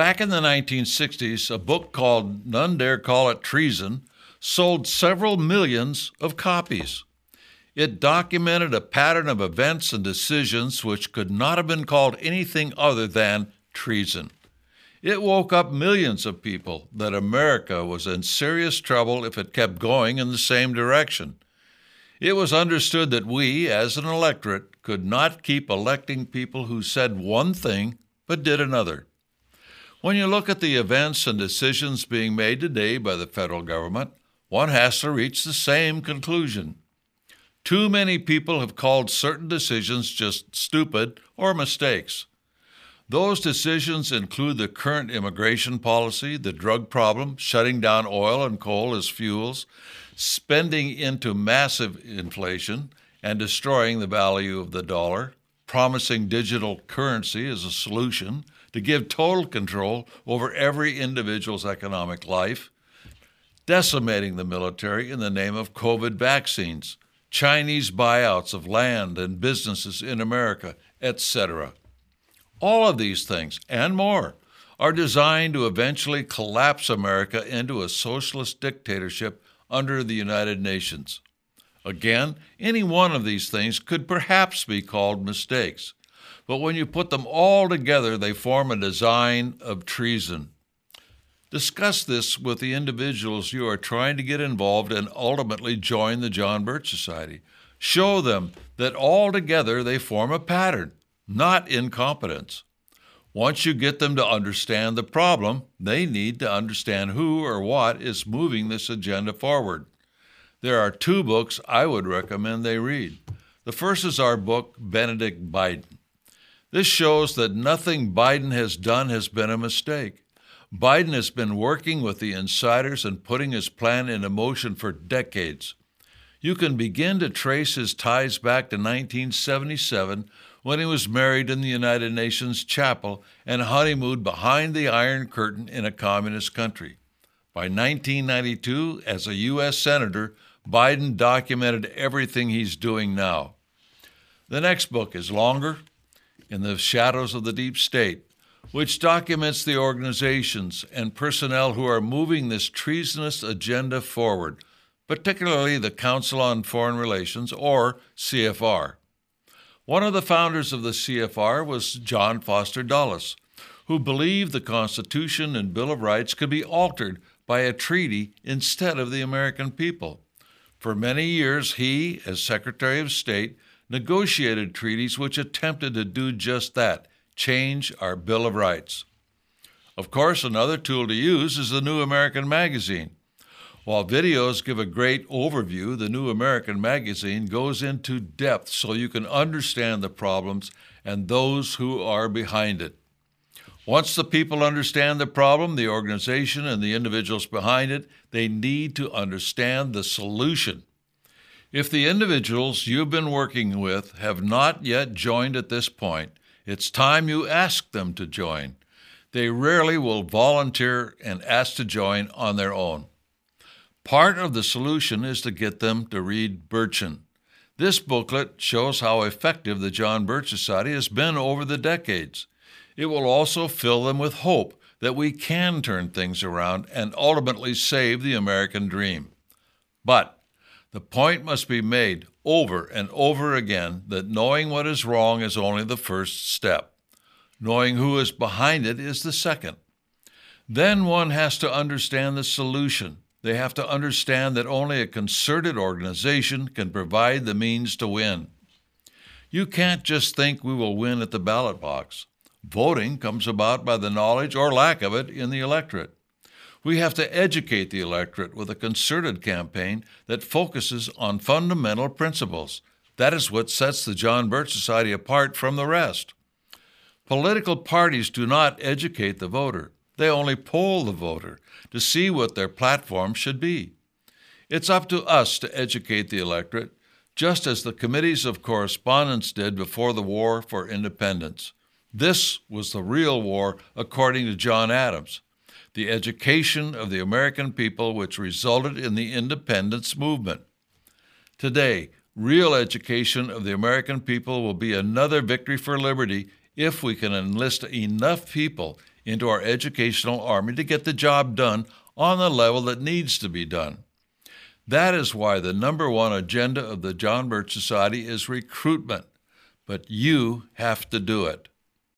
Back in the 1960s, a book called None Dare Call It Treason sold several millions of copies. It documented a pattern of events and decisions which could not have been called anything other than treason. It woke up millions of people that America was in serious trouble if it kept going in the same direction. It was understood that we, as an electorate, could not keep electing people who said one thing but did another. When you look at the events and decisions being made today by the federal government, one has to reach the same conclusion. Too many people have called certain decisions just stupid or mistakes. Those decisions include the current immigration policy, the drug problem, shutting down oil and coal as fuels, spending into massive inflation, and destroying the value of the dollar, promising digital currency as a solution to give total control over every individual's economic life, decimating the military in the name of COVID vaccines, Chinese buyouts of land and businesses in America, etc. All of these things and more are designed to eventually collapse America into a socialist dictatorship under the United Nations. Again, any one of these things could perhaps be called mistakes, but when you put them all together, they form a design of treason. Discuss this with the individuals you are trying to get involved and ultimately join the John Birch Society. Show them that all together they form a pattern not incompetence. Once you get them to understand the problem, they need to understand who or what is moving this agenda forward. There are two books I would recommend they read. The first is our book, Benedict Biden. This shows that nothing Biden has done has been a mistake. Biden has been working with the insiders and putting his plan into motion for decades. You can begin to trace his ties back to 1977 when he was married in the United Nations chapel and honeymooned behind the Iron Curtain in a communist country. By 1992, as a U.S. Senator, Biden documented everything he's doing now. The next book is longer, In the Shadows of the Deep State, which documents the organizations and personnel who are moving this treasonous agenda forward, particularly the Council on Foreign Relations, or CFR. One of the founders of the CFR was John Foster Dulles, who believed the Constitution and Bill of Rights could be altered by a treaty instead of the American people. For many years, he, as Secretary of State, negotiated treaties which attempted to do just that change our Bill of Rights. Of course, another tool to use is the New American Magazine. While videos give a great overview, the New American Magazine goes into depth so you can understand the problems and those who are behind it. Once the people understand the problem, the organization, and the individuals behind it, they need to understand the solution. If the individuals you've been working with have not yet joined at this point, it's time you ask them to join. They rarely will volunteer and ask to join on their own. Part of the solution is to get them to read Birchin. This booklet shows how effective the John Birch Society has been over the decades. It will also fill them with hope that we can turn things around and ultimately save the American dream. But the point must be made over and over again that knowing what is wrong is only the first step. Knowing who is behind it is the second. Then one has to understand the solution they have to understand that only a concerted organization can provide the means to win. You can't just think we will win at the ballot box. Voting comes about by the knowledge or lack of it in the electorate. We have to educate the electorate with a concerted campaign that focuses on fundamental principles. That is what sets the John Birch Society apart from the rest. Political parties do not educate the voter. They only poll the voter to see what their platform should be. It's up to us to educate the electorate, just as the committees of correspondence did before the War for Independence. This was the real war, according to John Adams, the education of the American people which resulted in the independence movement. Today, real education of the American people will be another victory for liberty if we can enlist enough people into our educational army to get the job done on the level that needs to be done. That is why the number one agenda of the John Birch Society is recruitment. But you have to do it.